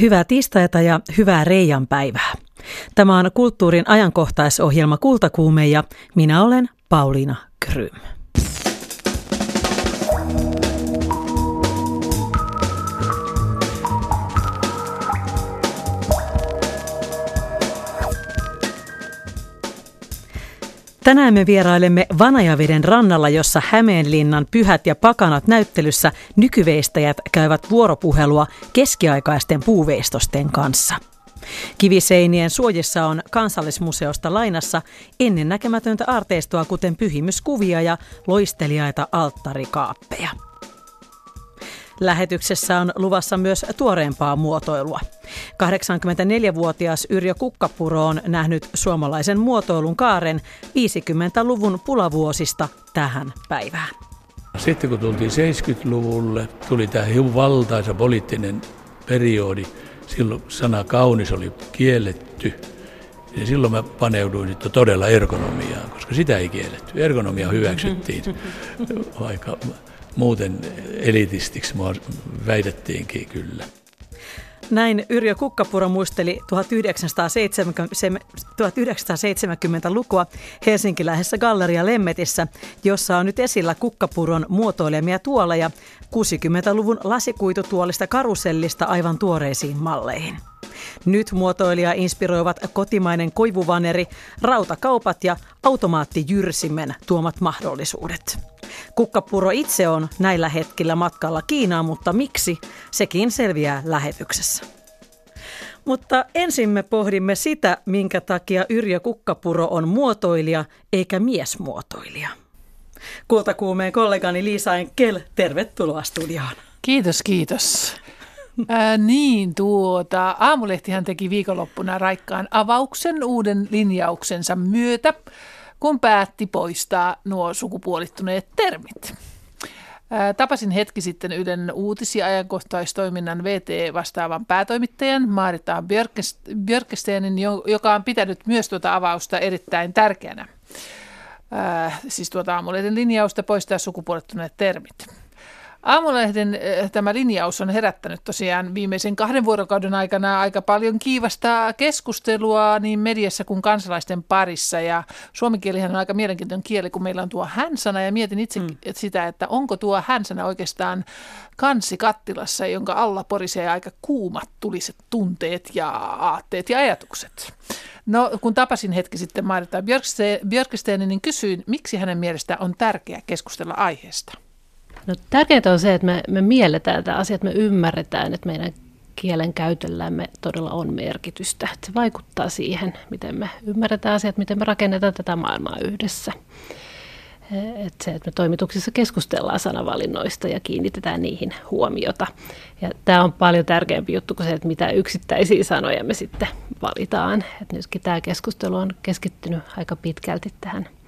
Hyvää tiistaita ja hyvää Reijan päivää. Tämä on kulttuurin ajankohtaisohjelma Kultakuume ja minä olen Pauliina Krym. Tänään me vierailemme Vanajaveden rannalla, jossa Hämeenlinnan pyhät ja pakanat näyttelyssä nykyveistäjät käyvät vuoropuhelua keskiaikaisten puuveistosten kanssa. Kiviseinien suojissa on kansallismuseosta lainassa ennennäkemätöntä arteistoa, kuten pyhimyskuvia ja loistelijaita alttarikaappeja. Lähetyksessä on luvassa myös tuoreempaa muotoilua. 84-vuotias Yrjö Kukkapuro on nähnyt suomalaisen muotoilun kaaren 50-luvun pulavuosista tähän päivään. Sitten kun tultiin 70-luvulle, tuli tämä valtaisa poliittinen periodi. Silloin sana kaunis oli kielletty. Ja silloin mä paneuduin nyt todella ergonomiaan, koska sitä ei kielletty. Ergonomia hyväksyttiin, vaikka muuten elitistiksi mua väitettiinkin kyllä. Näin Yrjö Kukkapuro muisteli 1970-lukua helsinkiläisessä Galleria Lemmetissä, jossa on nyt esillä Kukkapuron muotoilemia tuoleja 60-luvun lasikuitutuolista karusellista aivan tuoreisiin malleihin. Nyt muotoilija inspiroivat kotimainen koivuvaneri, rautakaupat ja automaattijyrsimen tuomat mahdollisuudet. Kukkapuro itse on näillä hetkillä matkalla Kiinaan, mutta miksi? Sekin selviää lähetyksessä. Mutta ensin me pohdimme sitä, minkä takia Yrjö Kukkapuro on muotoilija eikä miesmuotoilija. Kultakuumeen kollegani Liisa Enkel, tervetuloa studioon. Kiitos, kiitos. Ää, niin, tuota, Aamulehtihän teki viikonloppuna raikkaan avauksen uuden linjauksensa myötä kun päätti poistaa nuo sukupuolittuneet termit. Tapasin hetki sitten Ylen uutis- ja ajankohtaistoiminnan VT-vastaavan päätoimittajan Marita Björkestenin, joka on pitänyt myös tuota avausta erittäin tärkeänä. Äh, siis tuota aamulehden linjausta poistaa sukupuolittuneet termit. Aamulehden eh, tämä linjaus on herättänyt tosiaan viimeisen kahden vuorokauden aikana aika paljon kiivasta keskustelua niin mediassa kuin kansalaisten parissa. Ja suomikielihän on aika mielenkiintoinen kieli, kun meillä on tuo hänsana ja mietin itse mm. sitä, että onko tuo hänsana oikeastaan kansi kattilassa, jonka alla porisee aika kuumat tuliset tunteet ja aatteet ja ajatukset. No, kun tapasin hetki sitten Marita Björksteinin, niin kysyin, miksi hänen mielestä on tärkeää keskustella aiheesta. No, tärkeintä on se, että me, me mielletään tämä asia, että me ymmärretään, että meidän kielen käytöllämme todella on merkitystä. Että se vaikuttaa siihen, miten me ymmärretään asiat, miten me rakennetaan tätä maailmaa yhdessä. Että se, että me toimituksissa keskustellaan sanavalinnoista ja kiinnitetään niihin huomiota. Ja tämä on paljon tärkeämpi juttu kuin se, että mitä yksittäisiä sanoja me sitten valitaan. Että nytkin tämä keskustelu on keskittynyt aika pitkälti tähän –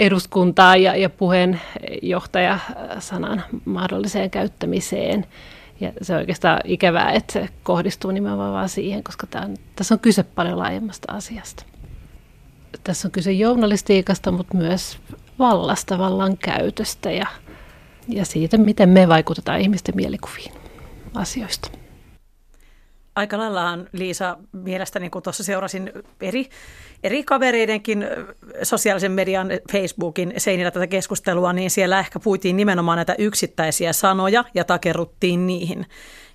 eduskuntaa ja, ja puheenjohtajasanan mahdolliseen käyttämiseen. Ja se on oikeastaan ikävää, että se kohdistuu nimenomaan vaan siihen, koska tämä on, tässä on kyse paljon laajemmasta asiasta. Tässä on kyse journalistiikasta, mutta myös vallasta, vallan käytöstä ja, ja siitä, miten me vaikutetaan ihmisten mielikuviin asioista aika laillahan Liisa mielestäni, kun tuossa seurasin eri, eri kavereidenkin sosiaalisen median Facebookin seinillä tätä keskustelua, niin siellä ehkä puitiin nimenomaan näitä yksittäisiä sanoja ja takerruttiin niihin.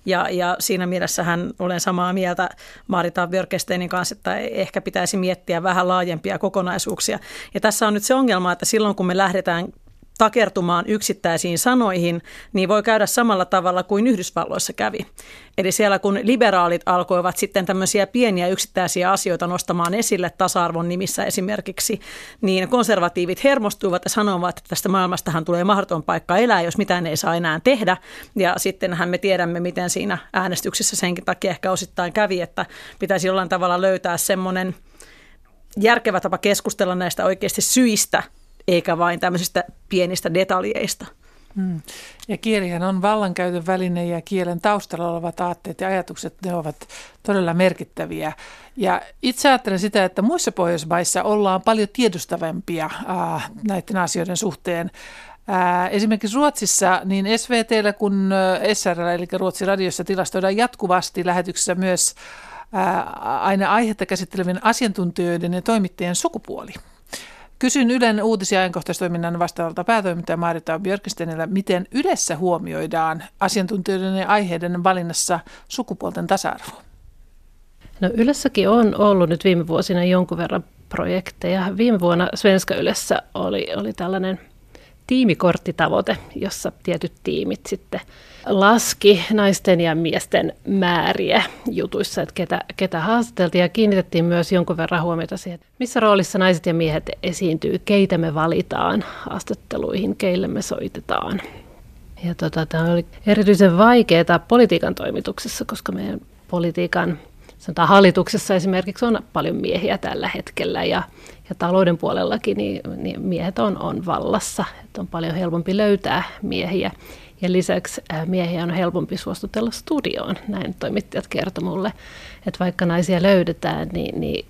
Ja, ja siinä mielessähän olen samaa mieltä Marita Björkesteinin kanssa, että ehkä pitäisi miettiä vähän laajempia kokonaisuuksia. Ja tässä on nyt se ongelma, että silloin kun me lähdetään takertumaan yksittäisiin sanoihin, niin voi käydä samalla tavalla kuin Yhdysvalloissa kävi. Eli siellä kun liberaalit alkoivat sitten tämmöisiä pieniä yksittäisiä asioita nostamaan esille tasa-arvon nimissä esimerkiksi, niin konservatiivit hermostuivat ja sanoivat, että tästä maailmastahan tulee mahdoton paikka elää, jos mitään ei saa enää tehdä. Ja sittenhän me tiedämme, miten siinä äänestyksessä senkin takia ehkä osittain kävi, että pitäisi jollain tavalla löytää semmoinen järkevä tapa keskustella näistä oikeasti syistä, eikä vain tämmöisistä pienistä detaljeista. Hmm. Ja kielihän on vallankäytön väline ja kielen taustalla olevat aatteet ja ajatukset, ne ovat todella merkittäviä. Ja itse ajattelen sitä, että muissa Pohjoismaissa ollaan paljon tiedostavampia äh, näiden asioiden suhteen. Ää, esimerkiksi Ruotsissa niin SVTllä kuin SRL, eli Ruotsin radiossa tilastoidaan jatkuvasti lähetyksessä myös ää, aina aihetta käsittelevien asiantuntijoiden ja toimittajien sukupuoli. Kysyn Ylen uutis- ja ajankohtaistoiminnan vastaavalta päätoimittaja Marita Björkistenillä, miten Ylessä huomioidaan asiantuntijoiden ja aiheiden valinnassa sukupuolten tasa-arvo? No Ylessäkin on ollut nyt viime vuosina jonkun verran projekteja. Viime vuonna Svenska Ylessä oli, oli tällainen tiimikorttitavoite, jossa tietyt tiimit sitten laski naisten ja miesten määriä jutuissa, että ketä, ketä haastateltiin ja kiinnitettiin myös jonkun verran huomiota siihen, missä roolissa naiset ja miehet esiintyy, keitä me valitaan haastatteluihin, keille me soitetaan. Ja tota, tämä oli erityisen vaikeaa politiikan toimituksessa, koska meidän politiikan sanotaan hallituksessa esimerkiksi on paljon miehiä tällä hetkellä ja, ja talouden puolellakin niin, niin miehet on, on vallassa, että on paljon helpompi löytää miehiä. Ja lisäksi miehiä on helpompi suostutella studioon, näin toimittajat kertoi mulle, että vaikka naisia löydetään, niin, niin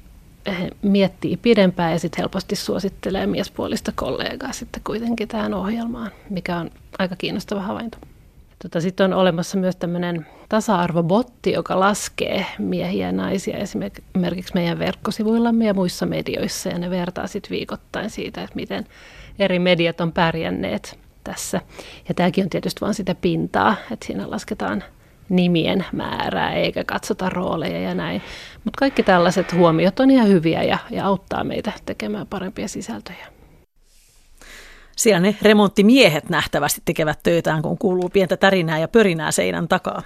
he miettii pidempään ja sitten helposti suosittelee miespuolista kollegaa sitten kuitenkin tähän ohjelmaan, mikä on aika kiinnostava havainto. Tota, sitten on olemassa myös tämmöinen tasa-arvobotti, joka laskee miehiä ja naisia esimerkiksi meidän verkkosivuillamme ja muissa medioissa, ja ne vertaa sitten viikoittain siitä, että miten eri mediat on pärjänneet tässä. Ja tämäkin on tietysti vain sitä pintaa, että siinä lasketaan nimien määrää eikä katsota rooleja ja näin. Mutta kaikki tällaiset huomiot on ihan hyviä ja, ja auttaa meitä tekemään parempia sisältöjä. Siellä ne remonttimiehet nähtävästi tekevät töitään, kun kuuluu pientä tärinää ja pörinää seinän takaa.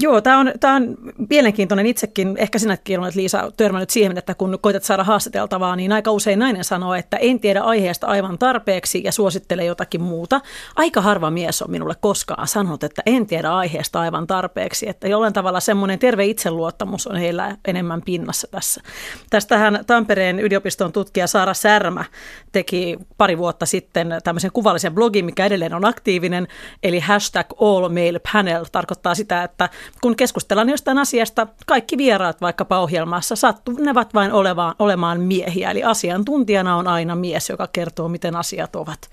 Joo, tämä on, tämä on mielenkiintoinen itsekin. Ehkä sinäkin olet Liisa törmännyt siihen, että kun koetat saada haastateltavaa, niin aika usein nainen sanoo, että en tiedä aiheesta aivan tarpeeksi ja suosittelee jotakin muuta. Aika harva mies on minulle koskaan sanonut, että en tiedä aiheesta aivan tarpeeksi. Että jollain tavalla semmoinen terve itseluottamus on heillä enemmän pinnassa tässä. Tästähän Tampereen yliopiston tutkija Saara Särmä teki pari vuotta sitten tämmöisen kuvallisen blogin, mikä edelleen on aktiivinen, eli hashtag all male panel tarkoittaa sitä, että kun keskustellaan jostain asiasta, kaikki vieraat vaikkapa ohjelmassa sattunevat vain olevaan, olemaan miehiä. Eli asiantuntijana on aina mies, joka kertoo, miten asiat ovat.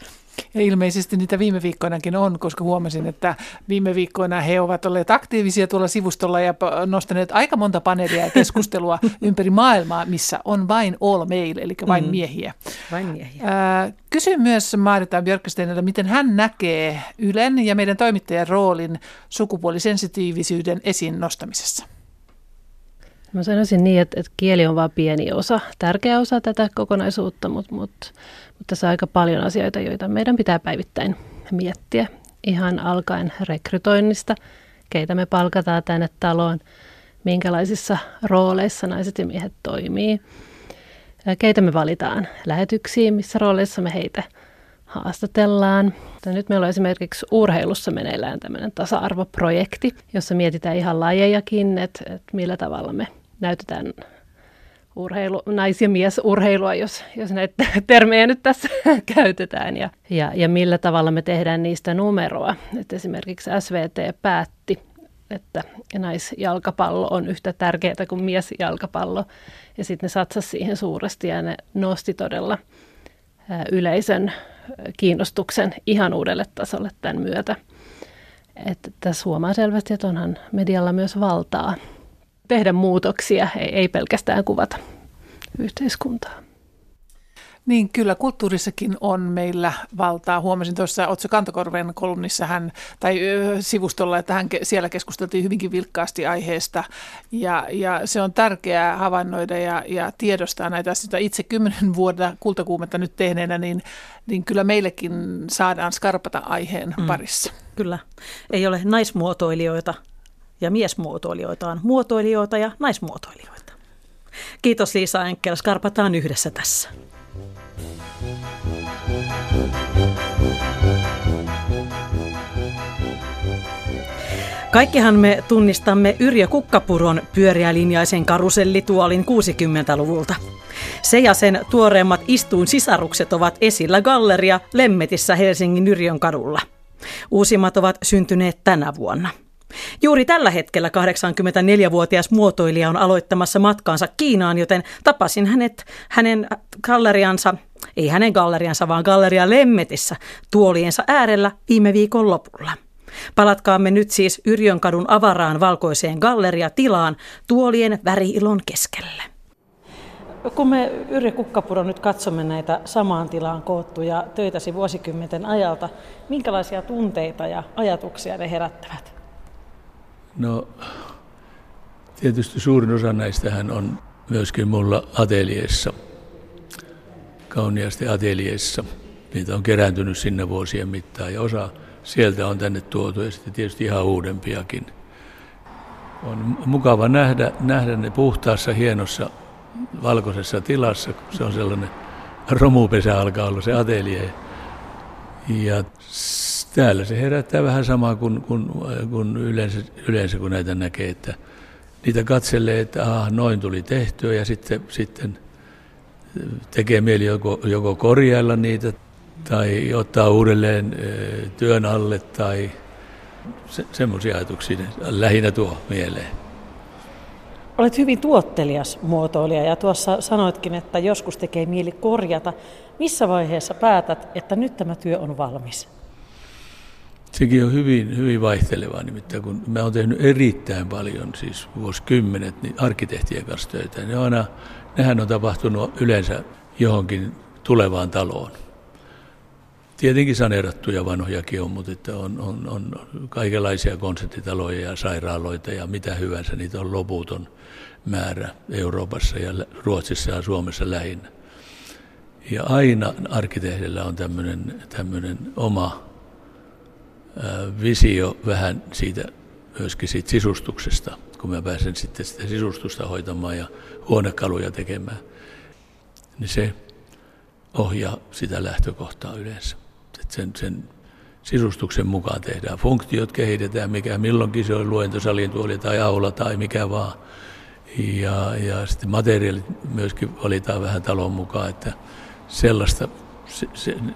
Ja ilmeisesti niitä viime viikkoinakin on, koska huomasin, että viime viikkoina he ovat olleet aktiivisia tuolla sivustolla ja nostaneet aika monta paneelia ja keskustelua ympäri maailmaa, missä on vain all male, eli vain mm. miehiä. Vain miehiä. Äh, kysyn myös Marita Björksteinilta, miten hän näkee Ylen ja meidän toimittajan roolin sukupuolisensitiivisyyden esiin nostamisessa. Mä sanoisin niin, että, että kieli on vain pieni osa, tärkeä osa tätä kokonaisuutta, mutta, mutta, mutta tässä on aika paljon asioita, joita meidän pitää päivittäin miettiä. Ihan alkaen rekrytoinnista, keitä me palkataan tänne taloon, minkälaisissa rooleissa naiset ja miehet toimii, keitä me valitaan lähetyksiin, missä rooleissa me heitä haastatellaan. Nyt meillä on esimerkiksi urheilussa meneillään tämmöinen tasa-arvoprojekti, jossa mietitään ihan lajejakin, että, että millä tavalla me näytetään urheilu, nais- ja miesurheilua, jos, jos näitä termejä nyt tässä käytetään, ja, ja, ja millä tavalla me tehdään niistä numeroa. Et esimerkiksi SVT päätti, että naisjalkapallo on yhtä tärkeää kuin miesjalkapallo, ja sitten ne satsasi siihen suuresti, ja ne nosti todella yleisön kiinnostuksen ihan uudelle tasolle tämän myötä. Että tässä huomaa selvästi, että onhan medialla myös valtaa tehdä muutoksia, ei pelkästään kuvata yhteiskuntaa. Niin kyllä, kulttuurissakin on meillä valtaa. Huomasin tuossa Otso Kantokorven kolumnissa hän, tai sivustolla, että hän siellä keskusteltiin hyvinkin vilkkaasti aiheesta. Ja, ja se on tärkeää havainnoida ja, ja tiedostaa näitä asioita. Itse kymmenen vuotta kultakuumetta nyt tehneenä, niin, niin kyllä meillekin saadaan skarpata aiheen mm. parissa. Kyllä. Ei ole naismuotoilijoita ja miesmuotoilijoita on muotoilijoita ja naismuotoilijoita. Kiitos Liisa Enkel, skarpataan yhdessä tässä. Kaikkihan me tunnistamme Yrjö Kukkapuron pyöriälinjaisen karusellituolin 60-luvulta. Se ja sen tuoreemmat istuun sisarukset ovat esillä galleria Lemmetissä Helsingin Yrjön kadulla. Uusimmat ovat syntyneet tänä vuonna. Juuri tällä hetkellä 84-vuotias muotoilija on aloittamassa matkaansa Kiinaan, joten tapasin hänet hänen galleriansa ei hänen galleriansa, vaan galleria Lemmetissä tuoliensa äärellä viime viikon lopulla. Palatkaamme nyt siis Yrjönkadun avaraan valkoiseen galleriatilaan tuolien väriilon keskelle. Kun me Yrjö Kukkapuro nyt katsomme näitä samaan tilaan koottuja töitäsi vuosikymmenten ajalta, minkälaisia tunteita ja ajatuksia ne herättävät? No, tietysti suurin osa näistähän on myöskin mulla ateljeessa, kauniasti ateljeessa. Niitä on kerääntynyt sinne vuosien mittaan ja osa sieltä on tänne tuotu ja sitten tietysti ihan uudempiakin. On mukava nähdä, nähdä ne puhtaassa, hienossa, valkoisessa tilassa, kun se on sellainen romupesä alkaa olla se atelje. Ja täällä se herättää vähän samaa kuin, kuin, kuin yleensä, yleensä, kun näitä näkee, että niitä katselee, että aha, noin tuli tehtyä ja sitten, sitten tekee mieli joko, joko korjailla niitä tai ottaa uudelleen työn alle tai se, semmoisia ajatuksia lähinnä tuo mieleen. Olet hyvin tuottelias muotoilija ja tuossa sanoitkin, että joskus tekee mieli korjata. Missä vaiheessa päätät, että nyt tämä työ on valmis? Sekin on hyvin, hyvin vaihtelevaa, nimittäin kun mä oon tehnyt erittäin paljon, siis vuosikymmenet, niin arkkitehtien kanssa töitä. Ne aina, nehän on tapahtunut yleensä johonkin tulevaan taloon. Tietenkin saneerattuja vanhojakin on, mutta että on, on, on kaikenlaisia konserttitaloja ja sairaaloita ja mitä hyvänsä. Niitä on loputon määrä Euroopassa ja Ruotsissa ja Suomessa lähinnä. Ja aina arkkitehdillä on tämmöinen oma visio vähän siitä myöskin siitä sisustuksesta, kun mä pääsen sitten sitä sisustusta hoitamaan ja huonekaluja tekemään, niin se ohjaa sitä lähtökohtaa yleensä. Sen, sen sisustuksen mukaan tehdään. Funktiot kehitetään, mikä milloinkin se on luentosalien tuoli tai aula tai mikä vaan. Ja, ja sitten materiaalit myöskin valitaan vähän talon mukaan, että sellaista se, se,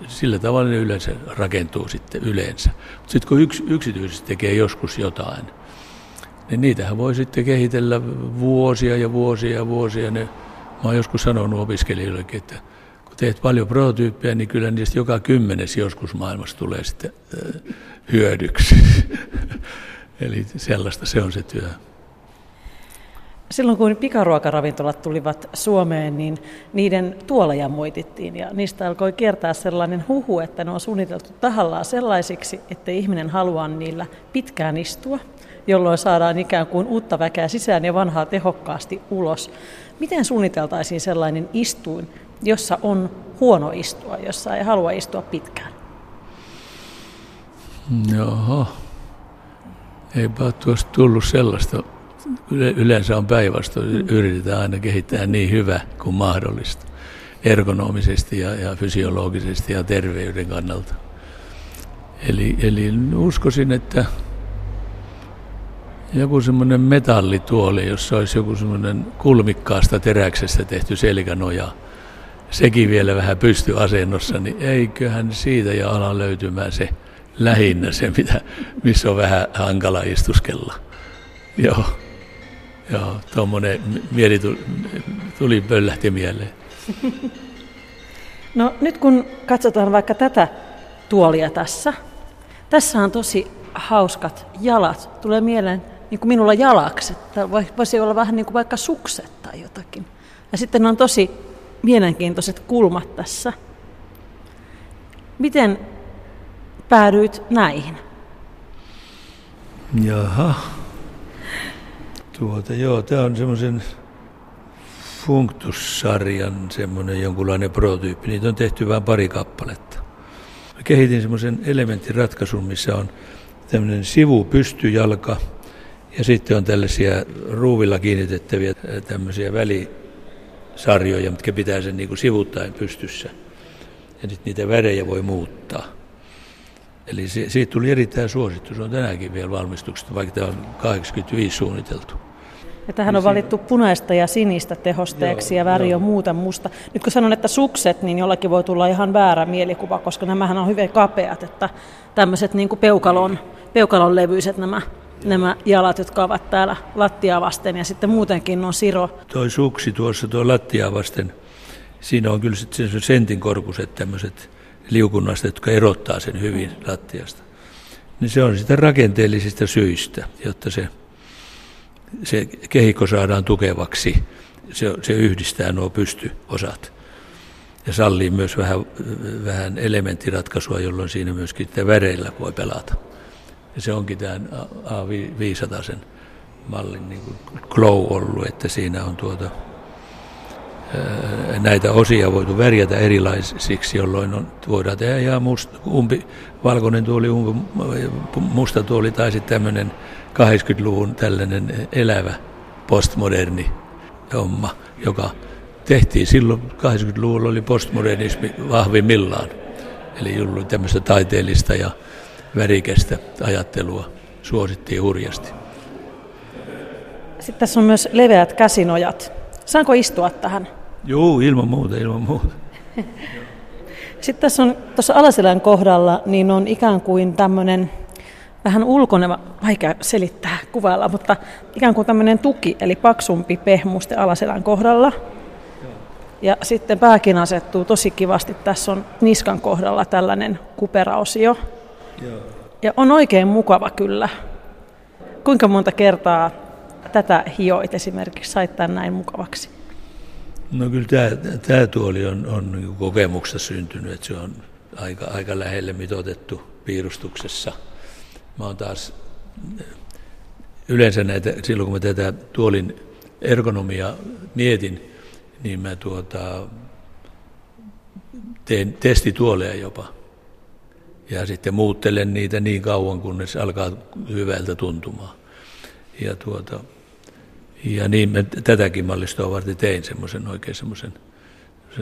sillä tavalla ne yleensä rakentuu sitten yleensä. Sitten kun yks, yksityisesti tekee joskus jotain, niin niitähän voi sitten kehitellä vuosia ja vuosia ja vuosia. Ne, mä oon joskus sanonut opiskelijoillekin, että kun teet paljon prototyyppejä, niin kyllä niistä joka kymmenes joskus maailmassa tulee sitten hyödyksi. Eli sellaista se on se työ. Silloin kun pikaruokaravintolat tulivat Suomeen, niin niiden tuoleja moitittiin ja niistä alkoi kiertää sellainen huhu, että ne on suunniteltu tahallaan sellaisiksi, että ihminen haluaa niillä pitkään istua, jolloin saadaan ikään kuin uutta väkeä sisään ja vanhaa tehokkaasti ulos. Miten suunniteltaisiin sellainen istuin, jossa on huono istua, jossa ei halua istua pitkään? Joo, eipä tuosta tullut sellaista yleensä on päinvastoin. Yritetään aina kehittää niin hyvä kuin mahdollista ergonomisesti ja, ja fysiologisesti ja terveyden kannalta. Eli, eli uskoisin, että joku semmoinen metallituoli, jossa olisi joku semmoinen kulmikkaasta teräksestä tehty selkänoja, sekin vielä vähän pystyasennossa, niin eiköhän siitä ja ala löytymään se lähinnä se, mitä, missä on vähän hankala istuskella. Joo. Joo, tuommoinen mieli tuli, tuli pöllähti mieleen. No nyt kun katsotaan vaikka tätä tuolia tässä. Tässä on tosi hauskat jalat. Tulee mieleen niin kuin minulla jalakset. Tai voisi olla vähän niin kuin vaikka sukset tai jotakin. Ja sitten on tosi mielenkiintoiset kulmat tässä. Miten päädyit näihin? Jaha. Tuota, joo, tämä on semmoisen Functus-sarjan semmoinen jonkunlainen prototyyppi. Niitä on tehty vain pari kappaletta. Mä kehitin semmoisen elementtiratkaisun, missä on tämmöinen sivupystyjalka ja sitten on tällaisia ruuvilla kiinnitettäviä tämmöisiä välisarjoja, mitkä pitää sen niin kuin sivuttaen pystyssä. Ja sitten niitä värejä voi muuttaa. Eli se, siitä tuli erittäin suosittu. Se on tänäänkin vielä valmistuksesta, vaikka tämä on 85 suunniteltu. Ja tähän on valittu punaista ja sinistä tehosteeksi joo, ja väri joo. on muuta musta. Nyt kun sanon, että sukset, niin jollakin voi tulla ihan väärä mielikuva, koska nämähän on hyvin kapeat, että tämmöiset niin kuin peukalon, peukalon levyiset nämä, nämä jalat, jotka ovat täällä lattiaa vasten ja sitten muutenkin on siro. Toi suksi tuossa tuo lattiaa vasten, siinä on kyllä sitten sentin korkuiset tämmöiset liukunnasta, jotka erottaa sen hyvin lattiasta. Niin se on sitä rakenteellisista syistä, jotta se, se kehikko saadaan tukevaksi. Se, se yhdistää nuo pystyosat ja sallii myös vähän, vähän elementtiratkaisua, jolloin siinä myöskin väreillä voi pelata. Ja se onkin tämän A500 mallin niin kuin glow ollut, että siinä on tuota, näitä osia voitu värjätä erilaisiksi, jolloin on, voidaan tehdä ihan must, umpi, valkoinen tuoli, umpi, musta tuoli tai sitten tämmöinen 80-luvun tällainen elävä postmoderni homma, joka tehtiin silloin 80-luvulla oli postmodernismi vahvimmillaan. Eli ollut tämmöistä taiteellista ja värikästä ajattelua suosittiin hurjasti. Sitten tässä on myös leveät käsinojat. Saanko istua tähän? Joo, ilman muuta, ilman muuta. Sitten tässä on tuossa Alaselän kohdalla, niin on ikään kuin tämmöinen vähän ulkoneva, vaikea selittää kuvailla, mutta ikään kuin tämmöinen tuki, eli paksumpi pehmuste Alaselän kohdalla. Ja sitten pääkin asettuu tosi kivasti. Tässä on niskan kohdalla tällainen kuperaosio. Joo. Ja on oikein mukava kyllä. Kuinka monta kertaa tätä hioit esimerkiksi sait tämän näin mukavaksi? No kyllä tämä, tämä tuoli on, on niin kokemuksessa syntynyt, että se on aika, aika lähelle mitotettu piirustuksessa. Mä oon taas yleensä näitä, silloin kun mä tätä tuolin ergonomia mietin, niin mä tuota, teen testituoleja jopa. Ja sitten muuttelen niitä niin kauan, kunnes alkaa hyvältä tuntumaan. Ja, tuota, ja niin mä tätäkin mallistoa varten tein semmoisen oikein semmoisen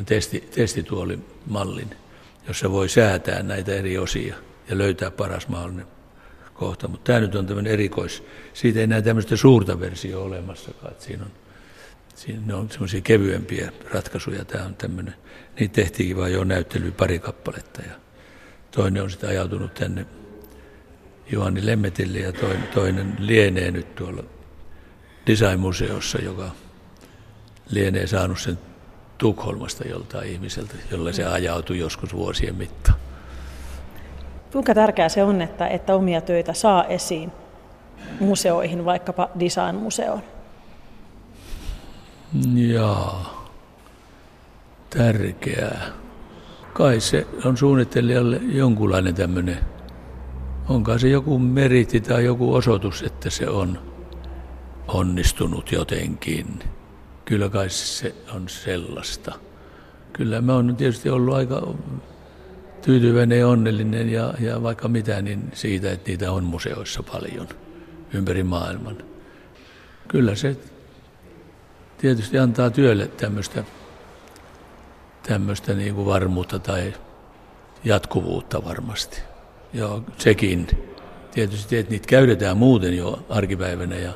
testi, testituolimallin, jossa voi säätää näitä eri osia ja löytää paras mahdollinen kohta. Mutta tämä nyt on tämmöinen erikois. Siitä ei enää tämmöistä suurta versiota olemassakaan. Siinä on Siinä on semmoisia kevyempiä ratkaisuja. Tämä on tämmöinen. Niitä tehtiinkin vain jo näyttely pari kappaletta. Ja toinen on sitten ajautunut tänne Juhani Lemmetille ja toinen, toinen lienee nyt tuolla Design-museossa, joka lienee saanut sen Tukholmasta joltain ihmiseltä, jolle se ajautui joskus vuosien mittaan. Kuinka tärkeää se on, että, että omia töitä saa esiin museoihin, vaikkapa Design-museoon? Jaa, tärkeää. Kai se on suunnittelijalle jonkunlainen tämmöinen, onkaan se joku meritti tai joku osoitus, että se on onnistunut jotenkin. Kyllä kai se on sellaista. Kyllä mä oon tietysti ollut aika tyytyväinen ja onnellinen ja, ja vaikka mitä, niin siitä, että niitä on museoissa paljon ympäri maailman. Kyllä se tietysti antaa työlle tämmöistä, tämmöistä niin kuin varmuutta tai jatkuvuutta varmasti. Ja sekin. Tietysti, että niitä käytetään muuten jo arkipäivänä ja,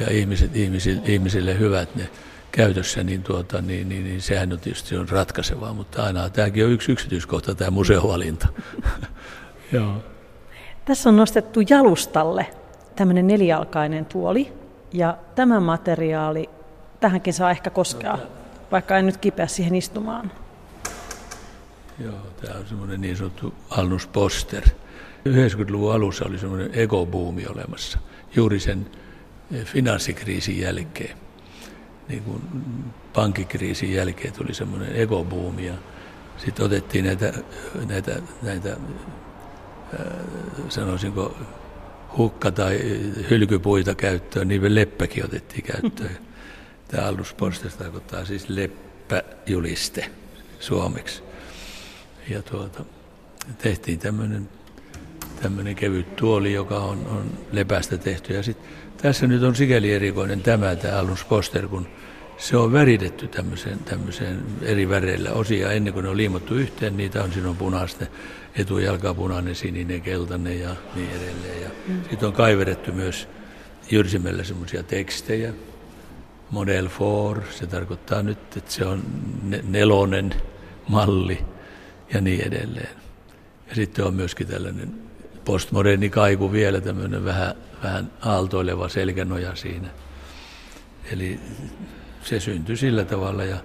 ja ihmiset, ihmisille, ihmisille hyvät ne käytössä, niin, tuota, niin, niin, niin sehän on tietysti on ratkaisevaa, mutta aina tämäkin on yksi yksityiskohta, tämä museovalinta. Joo. Tässä on nostettu jalustalle tämmöinen nelijalkainen tuoli, ja tämä materiaali tähänkin saa ehkä koskea, vaikka en nyt kipeä siihen istumaan. Joo, tämä on semmoinen niin sanottu Alnus Poster. 90-luvun alussa oli semmoinen ekobuumi olemassa, juuri sen finanssikriisin jälkeen. Niin kuin pankkikriisin jälkeen tuli semmoinen ekobuumi ja sitten otettiin näitä, näitä, näitä äh, sanoisinko hukka- tai hylkypuita käyttöön, niin leppäkin otettiin käyttöön. Tämä aluspostes tarkoittaa siis leppäjuliste suomeksi. Ja tuota, tehtiin tämmöinen tämmöinen kevyt tuoli, joka on, on lepästä tehty. Ja sit, tässä nyt on sikäli erikoinen tämä, tämä alusposter, kun se on väritetty tämmöiseen, tämmöiseen eri väreillä osia. Ennen kuin ne on liimattu yhteen, niitä on silloin punaisten etujalka punainen, sininen, keltainen ja niin edelleen. Ja mm. sitten on kaiverettu myös jyrsimellä semmoisia tekstejä, Model 4, se tarkoittaa nyt, että se on nelonen malli ja niin edelleen. Ja sitten on myöskin tällainen postmoderni kaiku vielä, tämmöinen vähän, vähän aaltoileva selkänoja siinä. Eli se syntyi sillä tavalla ja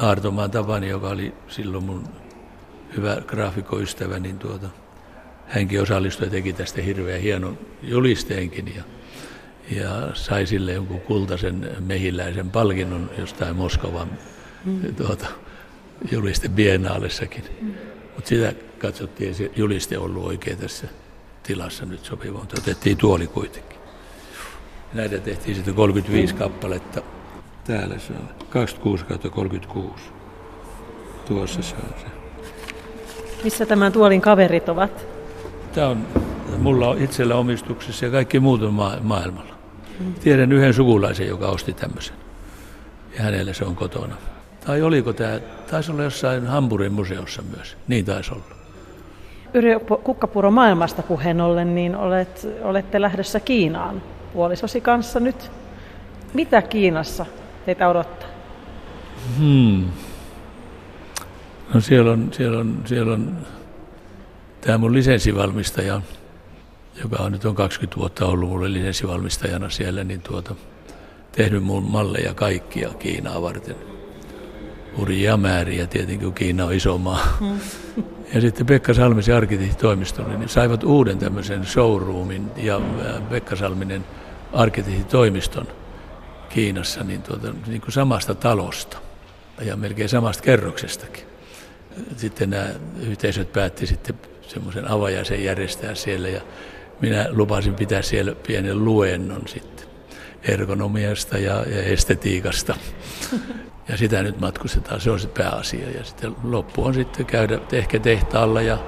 Aartomaan Tapani, joka oli silloin mun hyvä graafikoystävä, niin tuota, hänkin osallistui ja teki tästä hirveän hienon julisteenkin ja, ja sai sille jonkun kultaisen mehiläisen palkinnon jostain Moskovan mm. tuota, juliste biennaalessakin. Mm. Mutta sitä katsottiin, se juliste ollut oikein tässä tilassa nyt sopiva, mutta otettiin tuoli kuitenkin. Näitä tehtiin sitten 35 kappaletta. Täällä se on 26 36. Tuossa se on se. Missä tämän tuolin kaverit ovat? Tämä on mulla on itsellä omistuksessa ja kaikki muut on ma- maailmalla. Tiedän yhden sukulaisen, joka osti tämmöisen. Ja hänelle se on kotona. Tai oliko tämä, taisi olla jossain Hamburgin museossa myös. Niin taisi olla. Yrjö Kukkapuro maailmasta puheen ollen, niin olet, olette lähdössä Kiinaan puolisosi kanssa nyt. Mitä Kiinassa teitä odottaa? Hmm. No siellä on, siellä on, siellä on tämä mun lisenssivalmistaja, joka on nyt on 20 vuotta ollut mulle lisenssivalmistajana siellä, niin tuota, tehnyt mun malleja kaikkia Kiinaa varten. Hurjia määriä tietenkin, kun Kiina on iso maa. Ja sitten Pekka Salmisen arkkitehtitoimistolle niin saivat uuden tämmöisen showroomin ja äh, Pekka Salminen arkkitehtitoimiston Kiinassa niin, tuota, niin kuin samasta talosta ja melkein samasta kerroksestakin. Sitten nämä yhteisöt päätti sitten semmoisen avajaisen järjestää siellä ja minä lupasin pitää siellä pienen luennon sitten ergonomiasta ja, ja estetiikasta. Ja sitä nyt matkustetaan, se on se pääasia. Ja sitten loppu on sitten käydä ehkä tehtaalla ja,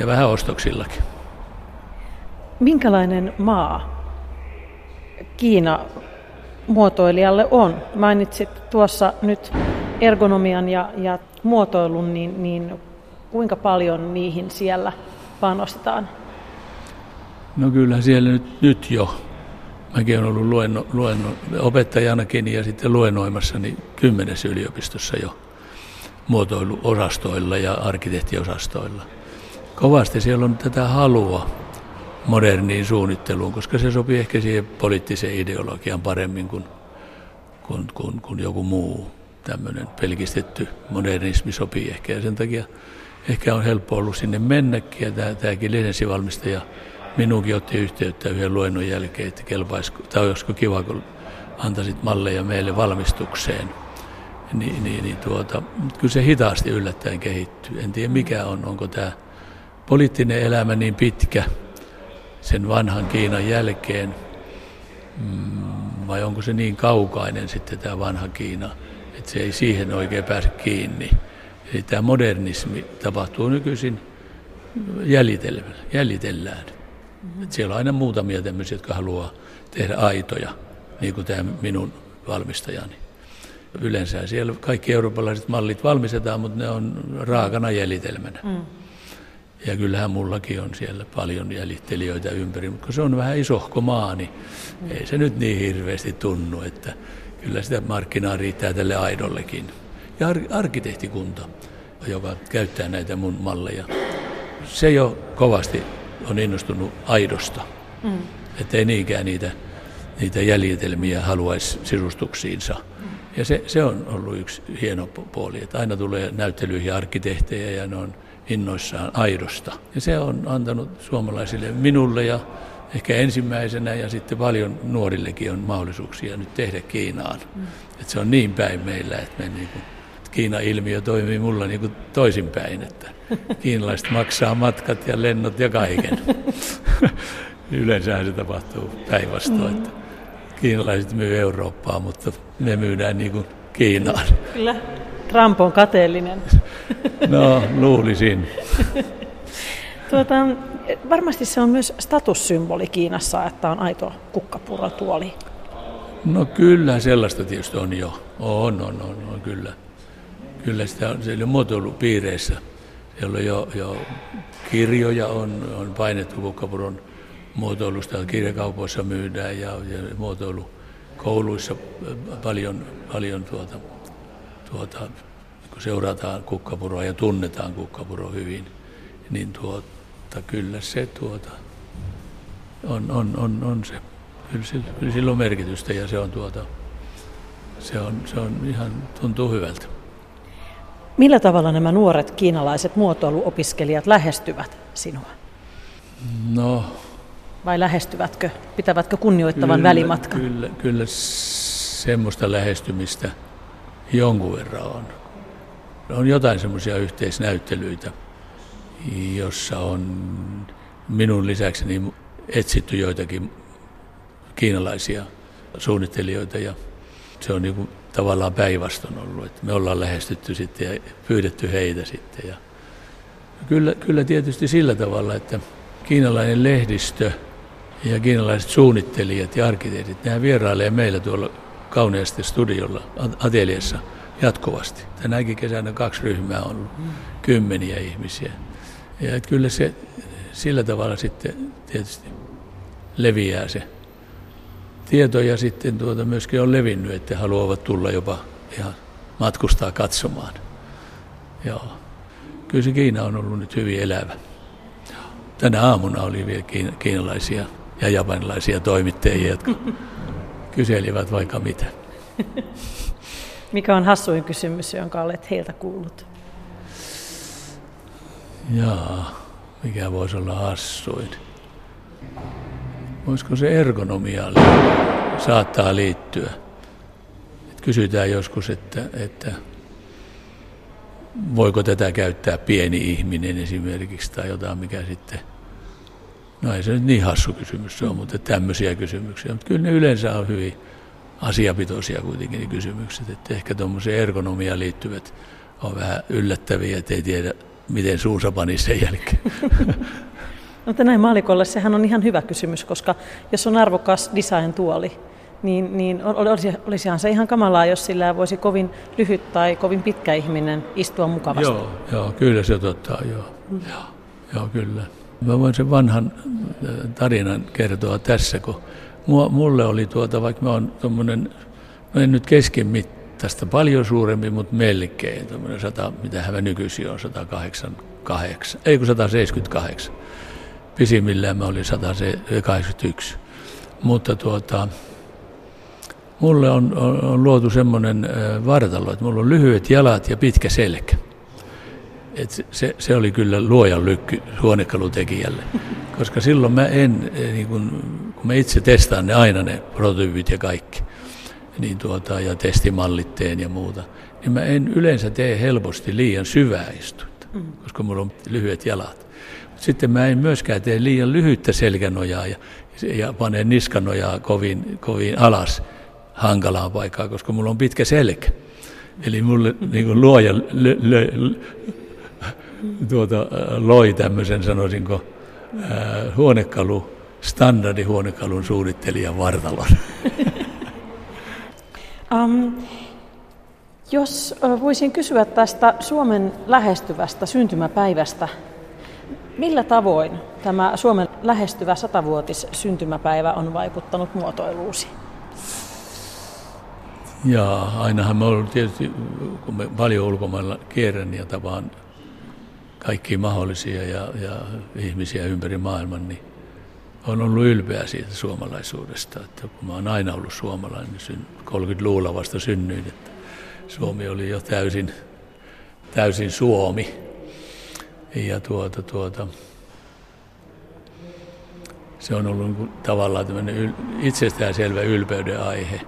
ja vähän ostoksillakin. Minkälainen maa Kiina muotoilijalle on? Mainitsit tuossa nyt ergonomian ja, ja muotoilun, niin, niin kuinka paljon niihin siellä panostetaan? No kyllä siellä nyt, nyt jo. Mäkin olen ollut luenno, luenno, opettajanakin ja sitten luennoimassa niin kymmenessä yliopistossa jo muotoiluosastoilla ja arkkitehtiosastoilla. Kovasti siellä on tätä halua moderniin suunnitteluun, koska se sopii ehkä siihen poliittiseen ideologiaan paremmin kuin, kuin, kuin, kuin joku muu tämmöinen pelkistetty modernismi sopii ehkä. Ja sen takia ehkä on helppo ollut sinne mennäkin. Ja tämä, tämäkin lisenssivalmistaja minunkin otti yhteyttä yhden luennon jälkeen, että kelpaisiko, tai olisiko kiva, kun antaisit malleja meille valmistukseen. Niin, niin, niin tuota, kyllä se hitaasti yllättäen kehittyy. En tiedä mikä on, onko tämä poliittinen elämä niin pitkä sen vanhan Kiinan jälkeen, mm, vai onko se niin kaukainen sitten tämä vanha Kiina, että se ei siihen oikein pääse kiinni. Eli tämä modernismi tapahtuu nykyisin jäljitellään. jäljitellään. Mm-hmm. siellä on aina muutamia tämmöisiä, jotka haluaa tehdä aitoja, niin kuin tämä minun valmistajani. Yleensä siellä kaikki eurooppalaiset mallit valmistetaan, mutta ne on raakana jäljitelmänä. Mm. Ja kyllähän mullakin on siellä paljon jäljittelijöitä ympäri, mutta kun se on vähän isohko maa, niin mm. ei se nyt niin hirveästi tunnu, että kyllä sitä markkinaa riittää tälle aidollekin. Ja ar- arkkitehtikunta, joka käyttää näitä mun malleja, se jo kovasti on innostunut aidosta. Mm. Että ei niinkään niitä, niitä jäljitelmiä haluaisi sisustuksiinsa. Mm. Ja se, se on ollut yksi hieno puoli, että aina tulee näyttelyihin arkkitehtejä ja ne on innoissaan aidosta. Ja se on antanut suomalaisille, minulle ja ehkä ensimmäisenä ja sitten paljon nuorillekin on mahdollisuuksia nyt tehdä Kiinaan. Mm. Että se on niin päin meillä, että me niin kuin, Kiina-ilmiö toimii mulla niin kuin toisinpäin, että kiinalaiset maksaa matkat ja lennot ja kaiken. Yleensä se tapahtuu päinvastoin, että kiinalaiset myy Eurooppaa, mutta me myydään niin kuin Kiinaan. Kyllä, Trump on kateellinen. no, luulisin. tuota, varmasti se on myös statussymboli Kiinassa, että on aito kukkapurotuoli. No kyllä, sellaista tietysti on jo. On, on, on, on kyllä kyllä sitä on siellä muotoilupiireissä. On jo, jo kirjoja on, on painettu Kukkapuron muotoilusta, kirjakaupoissa myydään ja, ja muotoilukouluissa paljon, paljon tuota, tuota, kun seurataan kukkapuroa ja tunnetaan kukkapuro hyvin, niin tuota, kyllä se tuota, on, on, on, on se. Kyllä sillä on merkitystä ja se on tuota, se on, se on ihan, tuntuu hyvältä. Millä tavalla nämä nuoret kiinalaiset muotoiluopiskelijat lähestyvät sinua? No, Vai lähestyvätkö? Pitävätkö kunnioittavan kyllä, välimatkan? Kyllä, kyllä semmoista lähestymistä jonkun verran on. On jotain semmoisia yhteisnäyttelyitä, jossa on minun lisäkseni etsitty joitakin kiinalaisia suunnittelijoita ja se on niin kuin tavallaan päinvastoin ollut, että me ollaan lähestytty sitten ja pyydetty heitä sitten. Ja kyllä, kyllä tietysti sillä tavalla, että kiinalainen lehdistö ja kiinalaiset suunnittelijat ja arkkitehdit, nehän vierailee meillä tuolla kauneasti studiolla, ateliassa jatkuvasti. Tänäkin kesänä kaksi ryhmää on ollut, kymmeniä ihmisiä. Ja että kyllä se sillä tavalla sitten tietysti leviää se tieto ja sitten tuota myöskin on levinnyt, että haluavat tulla jopa ihan matkustaa katsomaan. Joo. Kyllä se Kiina on ollut nyt hyvin elävä. Tänä aamuna oli vielä kiinalaisia ja japanilaisia toimittajia, jotka kyselivät vaikka mitä. Mikä on hassuin kysymys, jonka olet heiltä kuullut? Jaa, mikä voisi olla hassuin? Voisiko se ergonomia saattaa liittyä? Et kysytään joskus, että, että voiko tätä käyttää pieni ihminen esimerkiksi tai jotain, mikä sitten No ei se nyt niin hassu kysymys se on, mutta tämmöisiä kysymyksiä. Mutta kyllä ne yleensä on hyvin asiapitoisia kuitenkin ne kysymykset. Että ehkä tuommoiseen ergonomiaan liittyvät on vähän yllättäviä, että ei tiedä, miten suunsa pani sen jälkeen. Mutta näin maalikolle sehän on ihan hyvä kysymys, koska jos on arvokas design-tuoli, niin, niin olisi, olisihan se ihan kamalaa, jos sillä voisi kovin lyhyt tai kovin pitkä ihminen istua mukavasti. Joo, joo kyllä se totta, joo. Mm. Joo, joo, kyllä. Mä voin sen vanhan äh, tarinan kertoa tässä, kun mulle oli tuota, vaikka mä oon tuommoinen, no en nyt keskimittaista, paljon suurempi, mutta melkein, tuommoinen 100, mitä mä nykyisin on, 188, ei kun 178. Pisimmillään mä olin 181. Mutta tuota, mulle on, on, on luotu semmoinen äh, vartalo, että mulla on lyhyet jalat ja pitkä selkä. Et se, se oli kyllä luojan lykky huonekalutekijälle, koska silloin mä en, eh, niin kun, kun mä itse testaan ne aina ne prototyypit ja kaikki, niin tuota, ja testimallitteen ja muuta, niin mä en yleensä tee helposti liian syvää istuinta, mm. koska mulla on lyhyet jalat. Sitten mä en myöskään tee liian lyhyttä selkänojaa ja, ja panen niskanojaa kovin, kovin alas hankalaan paikkaan, koska mulla on pitkä selkä. Eli mulle niin luoja lö, lö, tuota, loi tämmöisen, sanoisinko, äh, huonekalu, standardihuonekalun suunnittelijan vartalon. Um, jos voisin kysyä tästä Suomen lähestyvästä syntymäpäivästä, millä tavoin tämä Suomen lähestyvä satavuotis syntymäpäivä on vaikuttanut muotoiluusi? Ja ainahan me ollaan tietysti, kun me paljon ulkomailla kierrän ja tapaan kaikkia mahdollisia ja, ja ihmisiä ympäri maailman, niin on ollut ylpeä siitä suomalaisuudesta. Että kun mä oon aina ollut suomalainen, niin 30-luvulla vasta synnyin, että Suomi oli jo täysin, täysin Suomi. Ja tuota, tuota, se on ollut niin tavallaan tämmöinen itsestäänselvä ylpeyden aihe.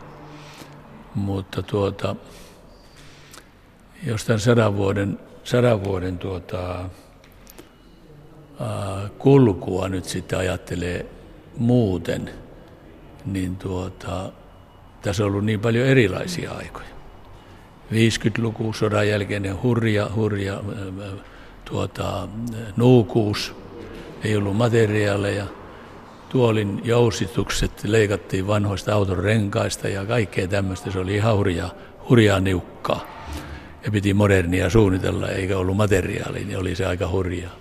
Mutta tuota, jos tämän sadan vuoden sadan vuoden tuota, kulkua nyt sitten ajattelee muuten, niin tuota, tässä on ollut niin paljon erilaisia aikoja. 50-luku, sodan jälkeinen hurja, hurja tuota, nuukuus, ei ollut materiaaleja, tuolin jousitukset leikattiin vanhoista auton renkaista ja kaikkea tämmöistä, se oli ihan hurjaa, hurjaa niukkaa. Ja piti modernia suunnitella eikä ollut materiaalia, niin oli se aika hurjaa.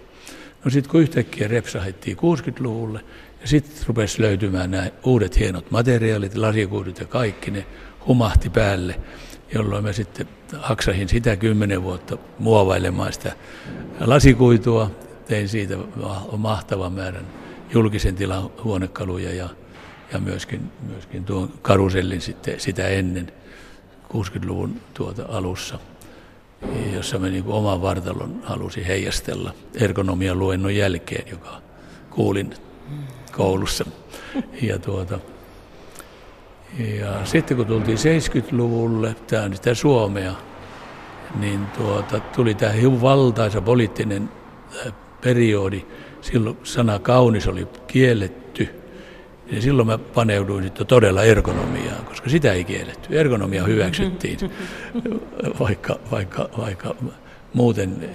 No sitten kun yhtäkkiä repsahettiin 60-luvulle ja sitten rupesi löytymään nämä uudet hienot materiaalit, lasikuudut ja kaikki, ne humahti päälle, jolloin mä sitten haksahin sitä kymmenen vuotta muovailemaan sitä lasikuitua, tein siitä mahtavan määrän julkisen tilan huonekaluja ja, ja myöskin, myöskin tuon karusellin sitten sitä ennen – 60-luvun tuota alussa, jossa mä niin oman vartalon halusin heijastella ergonomian luennon jälkeen, joka kuulin koulussa. Ja, tuota, ja sitten kun tultiin 70-luvulle, tämä on sitä Suomea, niin tuota, tuli tämä hyvin valtaisa poliittinen periodi. Silloin sana kaunis oli kielletty. Ja silloin mä paneuduin sitten todella ergonomiaan, koska sitä ei kielletty. Ergonomia hyväksyttiin, vaikka, vaikka, vaikka muuten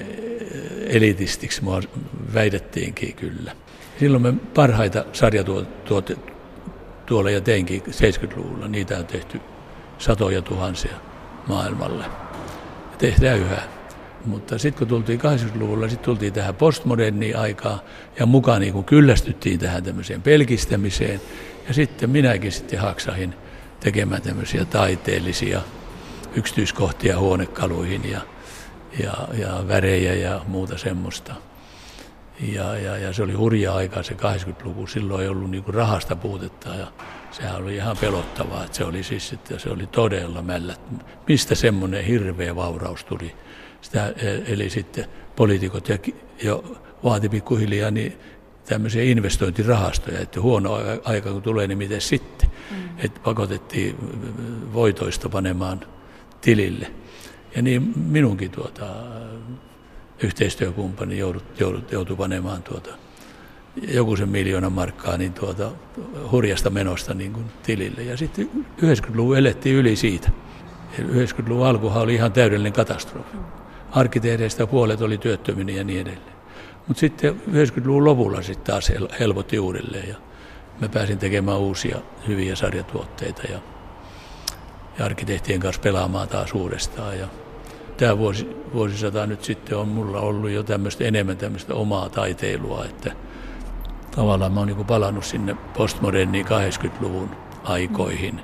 elitistiksi mua väitettiinkin kyllä. Silloin me parhaita sarjatuoleja teinkin 70-luvulla. Niitä on tehty satoja tuhansia maailmalle. Tehdään yhä. Mutta sitten kun tultiin 80-luvulla, sitten tultiin tähän postmoderniin aikaan ja mukaan niin kyllästyttiin tähän tämmöiseen pelkistämiseen. Ja sitten minäkin sitten haksahin tekemään tämmöisiä taiteellisia yksityiskohtia huonekaluihin ja, ja, ja värejä ja muuta semmoista. Ja, ja, ja se oli hurja aika se 80-luku, silloin ei ollut niin rahasta puutetta ja sehän oli ihan pelottavaa, että se oli siis, että se oli todella mällä. Mistä semmoinen hirveä vauraus tuli? Sitä, e, eli sitten poliitikot ja, jo vaati pikkuhiljaa niin tämmöisiä investointirahastoja, että huono aika kun tulee, niin miten sitten? Mm. Että pakotettiin voitoista panemaan tilille. Ja niin minunkin tuota, yhteistyökumppani joudut, joudut, joutui panemaan tuota, joku sen miljoonan markkaa niin tuota, hurjasta menosta niin kuin tilille. Ja sitten 90-luvun elettiin yli siitä. 90-luvun alkuhan oli ihan täydellinen katastrofi. Arkkitehdeistä puolet oli työttöminä ja niin edelleen. Mutta sitten 90-luvun lopulla sitten taas helpotti uudelleen ja mä pääsin tekemään uusia hyviä sarjatuotteita ja, ja arkkitehtien kanssa pelaamaan taas uudestaan. Ja tämä vuosi, vuosisata nyt sitten on mulla ollut jo tämmöistä enemmän tämmöistä omaa taiteilua, että tavallaan mä oon niin palannut sinne postmoderniin 80-luvun aikoihin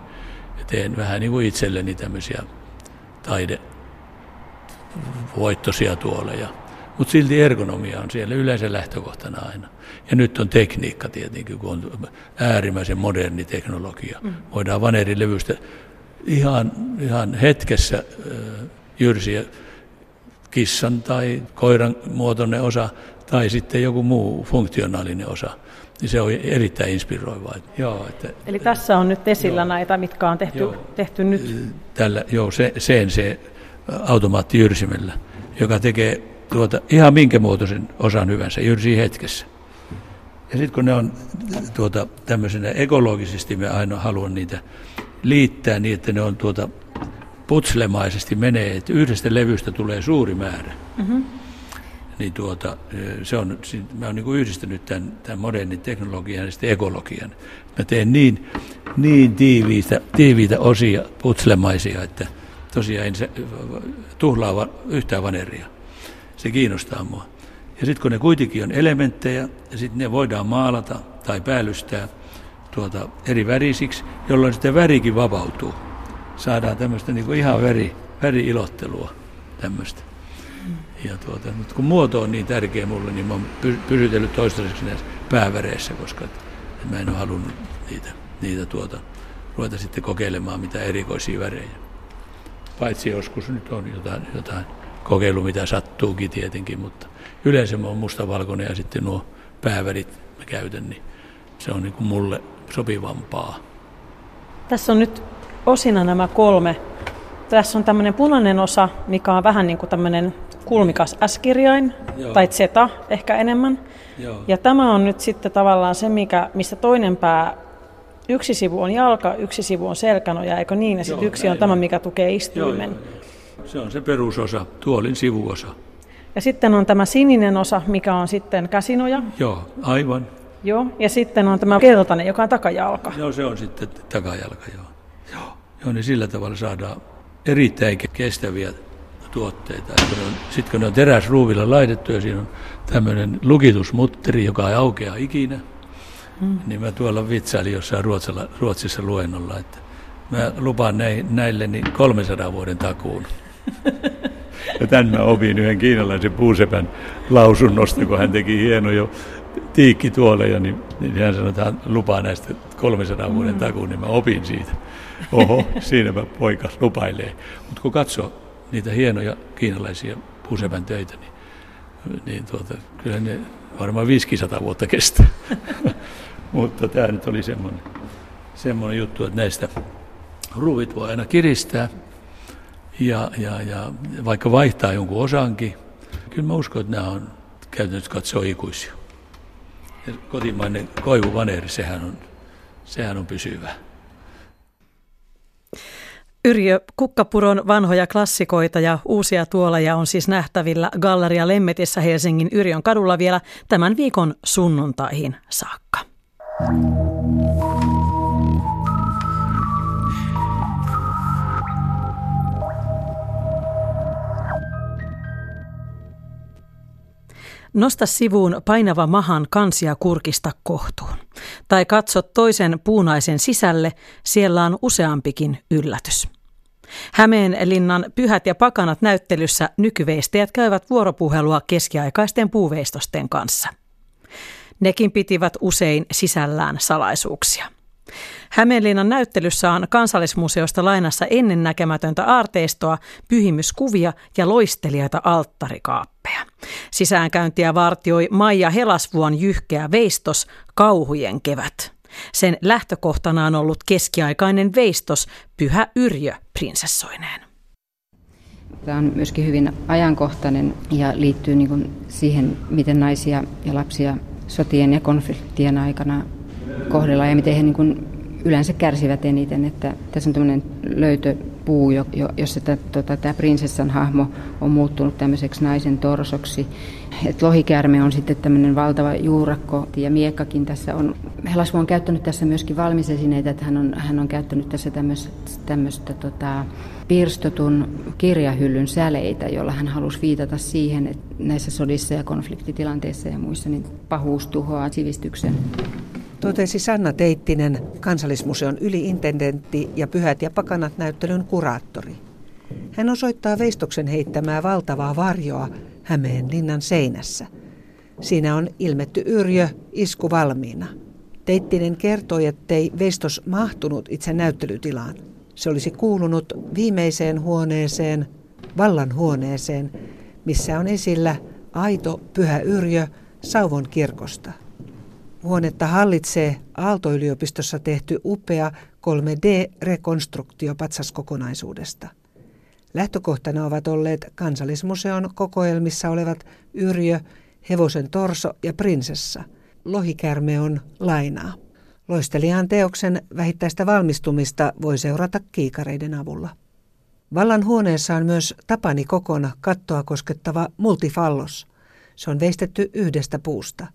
ja teen vähän niin kuin itselleni tämmöisiä taide voittoisia tuoleja. Mutta silti ergonomia on siellä yleensä lähtökohtana aina. Ja nyt on tekniikka tietenkin, kun on äärimmäisen moderni teknologia. Mm. Voidaan vanerilevystä ihan, ihan hetkessä jyrsiä kissan tai koiran muotoinen osa tai sitten joku muu funktionaalinen osa. Niin se on erittäin inspiroivaa. Joo, että, Eli tässä on nyt esillä joo, näitä, mitkä on tehty, joo, tehty nyt. Tällä, joo, se, CNC automaattijyrsimellä, joka tekee tuota, ihan minkä muotoisen osan hyvänsä, jyrsii hetkessä. Ja sitten kun ne on tuota, tämmöisenä ekologisesti, me aina haluan niitä liittää niin, että ne on tuota, putslemaisesti menee, että yhdestä levystä tulee suuri määrä. Mm-hmm. Niin tuota, se on, mä oon niin yhdistänyt tämän, tämän modernin teknologian ja sitten ekologian. Mä teen niin, niin tiiviitä, tiiviitä osia putslemaisia, että tosiaan en se, tuhlaa yhtään vaneria. Se kiinnostaa mua. Ja sitten kun ne kuitenkin on elementtejä, ja sitten ne voidaan maalata tai päällystää tuota eri värisiksi, jolloin sitten värikin vapautuu saadaan tämmöistä niin kuin ihan väri, väriilottelua tämmöistä. Ja tuota, mutta kun muoto on niin tärkeä mulle, niin mä oon pysytellyt toistaiseksi näissä pääväreissä, koska mä en ole halunnut niitä, niitä tuota, ruveta sitten kokeilemaan mitä erikoisia värejä. Paitsi joskus nyt on jotain, jotain kokeilu, mitä sattuukin tietenkin, mutta yleensä mä oon mustavalkoinen ja sitten nuo päävärit mä käytän, niin se on niin kuin mulle sopivampaa. Tässä on nyt osina nämä kolme. Tässä on tämmöinen punainen osa, mikä on vähän niin kuin tämmöinen kulmikas S-kirjain, Joo. tai Z ehkä enemmän. Joo. Ja tämä on nyt sitten tavallaan se, mikä, mistä toinen pää, yksi sivu on jalka, yksi sivu on selkänoja, eikö niin? Ja sitten yksi on tämä, mikä tukee istuimen. Joo, joo. Se on se perusosa, tuolin sivuosa. Ja sitten on tämä sininen osa, mikä on sitten käsinoja. Joo, aivan. Joo, ja sitten on tämä keltainen, joka on takajalka. Joo, se on sitten takajalka, joo. Joo, niin sillä tavalla saadaan erittäin kestäviä tuotteita. Sitten kun ne on teräsruuvilla laitettu ja siinä on tämmöinen lukitusmutteri, joka ei aukea ikinä, mm. niin mä tuolla vitsailin jossain Ruotsalla, Ruotsissa luennolla, että mä lupaan näille niin 300 vuoden takuun. Ja tämän mä opin yhden kiinalaisen puusepän lausunnosta, kun hän teki hienoja tiikki tuolla, ja niin, niin hän sanoi, että hän lupaa näistä 300 vuoden mm. takuun, niin mä opin siitä. Oho, siinäpä poika lupailee. Mutta kun katsoo niitä hienoja kiinalaisia puusepän töitä, niin, niin tuota, kyllä ne varmaan 500 vuotta kestää. Mutta tämä nyt oli semmoinen, semmoinen juttu, että näistä ruuvit voi aina kiristää ja, ja, ja vaikka vaihtaa jonkun osankin. Kyllä mä uskon, että nämä on käytännössä katsoa ikuisia. Ja kotimainen koivuvaneeri, sehän on, sehän on pysyvä. Yrjö Kukkapuron vanhoja klassikoita ja uusia tuoleja on siis nähtävillä Galleria Lemmetissä Helsingin Yrjön kadulla vielä tämän viikon sunnuntaihin saakka. Nosta sivuun painava mahan kansia kurkista kohtuun. Tai katso toisen puunaisen sisälle, siellä on useampikin yllätys. Hämeenlinnan Pyhät ja pakanat näyttelyssä nykyveistäjät käyvät vuoropuhelua keskiaikaisten puuveistosten kanssa. Nekin pitivät usein sisällään salaisuuksia. Hämeenlinnan näyttelyssä on kansallismuseosta lainassa ennennäkemätöntä aarteistoa, pyhimyskuvia ja loistelijaita alttarikaappeja. Sisäänkäyntiä vartioi Maija Helasvuon jyhkeä veistos Kauhujen kevät. Sen lähtökohtana on ollut keskiaikainen veistos Pyhä Yrjö prinsessoineen. Tämä on myöskin hyvin ajankohtainen ja liittyy niin siihen, miten naisia ja lapsia sotien ja konfliktien aikana kohdellaan ja miten he niin yleensä kärsivät eniten. Että tässä on tämmöinen löytöpuu, jossa tota, tämä prinsessan hahmo on muuttunut tämmöiseksi naisen torsoksi. Et lohikäärme on sitten tämmöinen valtava juurakko ja miekkakin tässä on. Helasvu on käyttänyt tässä myöskin valmisesineitä, että hän on, hän on käyttänyt tässä tämmöistä, tämmöistä tota, pirstotun kirjahyllyn säleitä, jolla hän halusi viitata siihen, että näissä sodissa ja konfliktitilanteissa ja muissa niin pahuus tuhoaa sivistyksen totesi Sanna Teittinen, kansallismuseon yliintendentti ja Pyhät ja pakanat näyttelyn kuraattori. Hän osoittaa veistoksen heittämää valtavaa varjoa Hämeen linnan seinässä. Siinä on ilmetty yrjö, isku valmiina. Teittinen kertoi, ettei veistos mahtunut itse näyttelytilaan. Se olisi kuulunut viimeiseen huoneeseen, vallan huoneeseen, missä on esillä aito pyhä yrjö Sauvon kirkosta. Huonetta hallitsee Aalto-yliopistossa tehty upea 3D-rekonstruktio patsaskokonaisuudesta. Lähtökohtana ovat olleet kansallismuseon kokoelmissa olevat Yrjö, Hevosen torso ja Prinsessa. Lohikärme on lainaa. Loistelijan teoksen vähittäistä valmistumista voi seurata kiikareiden avulla. Vallan huoneessa on myös Tapani Kokona kattoa koskettava multifallos. Se on veistetty yhdestä puusta.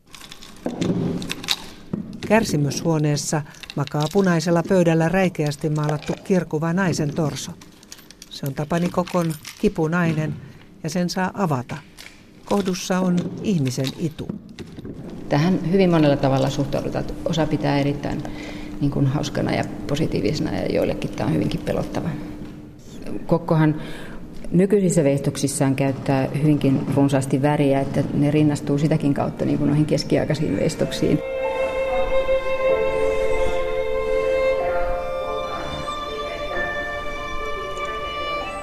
Kärsimyshuoneessa makaa punaisella pöydällä räikeästi maalattu kirkuva naisen torso. Se on Tapani Kokon kipunainen ja sen saa avata. Kohdussa on ihmisen itu. Tähän hyvin monella tavalla suhtaudutaan. Osa pitää erittäin niin kuin hauskana ja positiivisena ja joillekin tämä on hyvinkin pelottava. Kokkohan nykyisissä veistoksissaan käyttää hyvinkin runsaasti väriä, että ne rinnastuu sitäkin kautta niin kuin noihin keskiaikaisiin veistoksiin.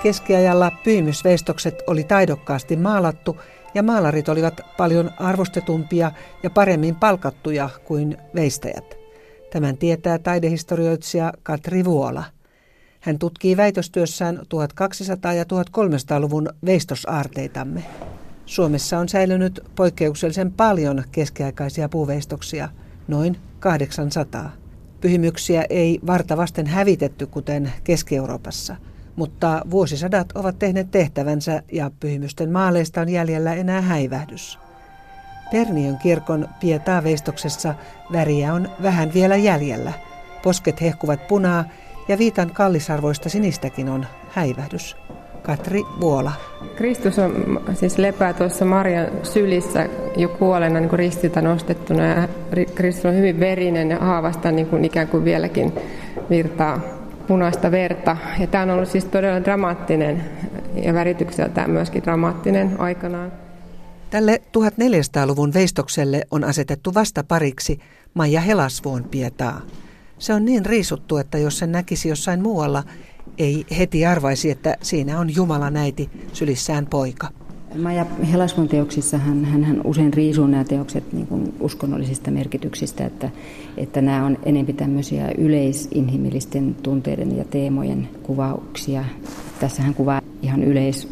Keskiajalla pyymysveistokset oli taidokkaasti maalattu ja maalarit olivat paljon arvostetumpia ja paremmin palkattuja kuin veistäjät. Tämän tietää taidehistorioitsija Katri Vuola. Hän tutkii väitöstyössään 1200- ja 1300-luvun veistosaarteitamme. Suomessa on säilynyt poikkeuksellisen paljon keskiaikaisia puuveistoksia, noin 800. Pyhimyksiä ei vartavasten hävitetty kuten Keski-Euroopassa – mutta vuosisadat ovat tehneet tehtävänsä ja pyhimysten maaleista on jäljellä enää häivähdys. Perniön kirkon pietaveistoksessa väriä on vähän vielä jäljellä. Posket hehkuvat punaa ja viitan kallisarvoista sinistäkin on häivähdys. Katri Vuola. Kristus on, siis lepää tuossa Marian sylissä jo kuolena niin kuin ristiltä nostettuna ja Kristus on hyvin verinen ja haavasta niin kuin ikään kuin vieläkin virtaa punaista verta. Ja tämä on ollut siis todella dramaattinen ja väritykseltään myöskin dramaattinen aikanaan. Tälle 1400-luvun veistokselle on asetettu vastapariksi Maija Helasvuon pietaa. Se on niin riisuttu, että jos sen näkisi jossain muualla, ei heti arvaisi, että siinä on Jumala näiti sylissään poika. Maja Helasvuon teoksissa hän, hän, hän usein riisuu nämä teokset niin kuin uskonnollisista merkityksistä, että, että nämä on enemmän tämmöisiä yleisinhimillisten tunteiden ja teemojen kuvauksia. Tässä hän kuvaa ihan yleis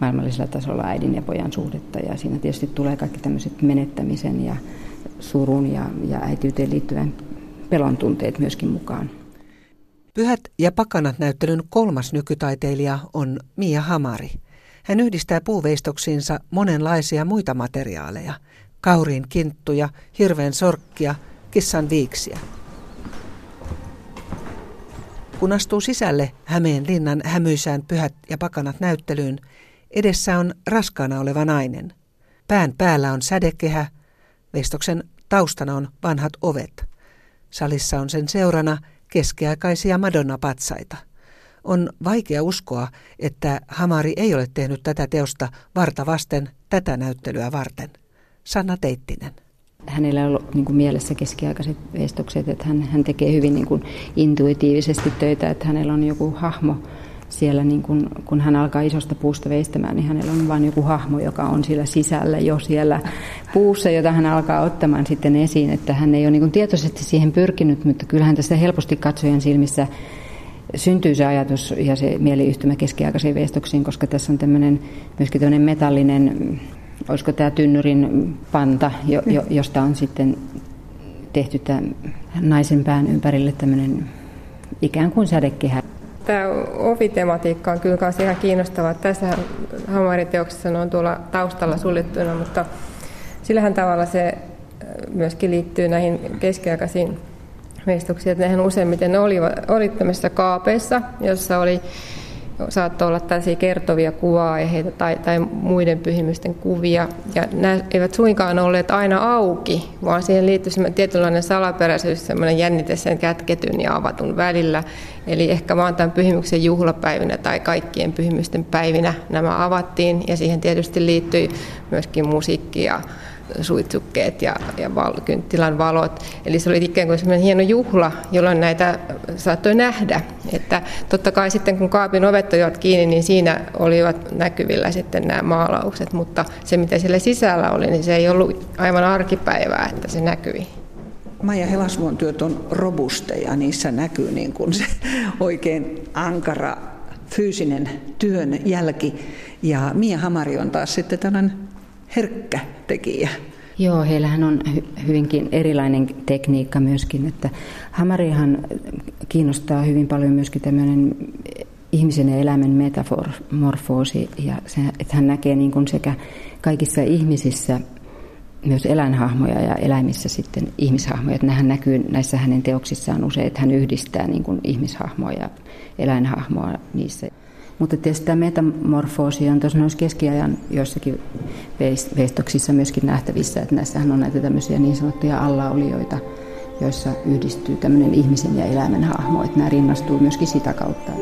maailmallisella tasolla äidin ja pojan suhdetta ja siinä tietysti tulee kaikki tämmöiset menettämisen ja surun ja, ja äitiyteen liittyvän pelon tunteet myöskin mukaan. Pyhät ja pakanat näyttelyn kolmas nykytaiteilija on Mia Hamari. Hän yhdistää puuveistoksiinsa monenlaisia muita materiaaleja. Kauriin kinttuja, hirveän sorkkia, kissan viiksiä. Kun astuu sisälle Hämeen linnan hämyisään pyhät ja pakanat näyttelyyn, edessä on raskaana oleva nainen. Pään päällä on sädekehä, veistoksen taustana on vanhat ovet. Salissa on sen seurana keskiaikaisia Madonna-patsaita. On vaikea uskoa, että Hamari ei ole tehnyt tätä teosta varta vasten tätä näyttelyä varten. Sanna Teittinen. Hänellä on ollut niin kuin mielessä keskiaikaiset veistokset, että hän, hän tekee hyvin niin kuin intuitiivisesti töitä, että hänellä on joku hahmo, siellä, niin kun, kun hän alkaa isosta puusta veistämään, niin hänellä on vain joku hahmo, joka on siellä sisällä jo siellä puussa, jota hän alkaa ottamaan sitten esiin, että hän ei ole niin tietoisesti siihen pyrkinyt, mutta kyllähän tässä helposti katsojan silmissä syntyy se ajatus ja se mieliyhtymä keskiaikaisiin veistoksiin, koska tässä on tämmöinen myöskin tämmöinen metallinen, olisiko tämä tynnyrin panta, jo, jo, josta on sitten tehty tämän naisen pään ympärille tämmöinen ikään kuin sädekehä. Tämä ovitematiikka on kyllä myös ihan kiinnostavaa. Tässä hamariteoksessa on tuolla taustalla suljettuna, mutta sillähän tavalla se äh, myöskin liittyy näihin keskiaikaisiin veistoksiin, että nehän useimmiten oli, oli tämmöisissä kaapeissa, jossa oli saattoi olla tällaisia kertovia kuva-aiheita tai, tai muiden pyhimysten kuvia. Ja nämä eivät suinkaan olleet aina auki, vaan siihen liittyi tietynlainen salaperäisyys, semmoinen jännite sen kätketyn ja avatun välillä. Eli ehkä vaan tämän pyhimyksen juhlapäivinä tai kaikkien pyhimysten päivinä nämä avattiin ja siihen tietysti liittyi myöskin musiikkia suitsukkeet ja, ja val, kynttilän valot. Eli se oli ikään kuin sellainen hieno juhla, jolloin näitä saattoi nähdä. Että totta kai sitten kun kaapin ovet olivat kiinni, niin siinä olivat näkyvillä sitten nämä maalaukset, mutta se mitä siellä sisällä oli, niin se ei ollut aivan arkipäivää, että se näkyi. Maija Helasvuon työt on robusteja, niissä näkyy niin kuin se oikein ankara fyysinen työn jälki. Ja Mia Hamari on taas sitten tällainen herkkä tekijä. Joo, heillähän on hyvinkin erilainen tekniikka myöskin, että Hamarihan kiinnostaa hyvin paljon myöskin tämmöinen ihmisen ja eläimen metamorfoosi ja se, että hän näkee niin kuin sekä kaikissa ihmisissä myös eläinhahmoja ja eläimissä sitten ihmishahmoja. Että nämähän näkyy näissä hänen teoksissaan usein, että hän yhdistää niin kuin ihmishahmoa ja eläinhahmoa niissä. Mutta tietysti tämä metamorfoosi on tuossa noissa keskiajan joissakin veistoksissa myöskin nähtävissä, että näissähän on näitä tämmöisiä niin sanottuja allaolijoita, joissa yhdistyy tämmöinen ihmisen ja eläimen hahmo, että nämä rinnastuu myöskin sitä kautta.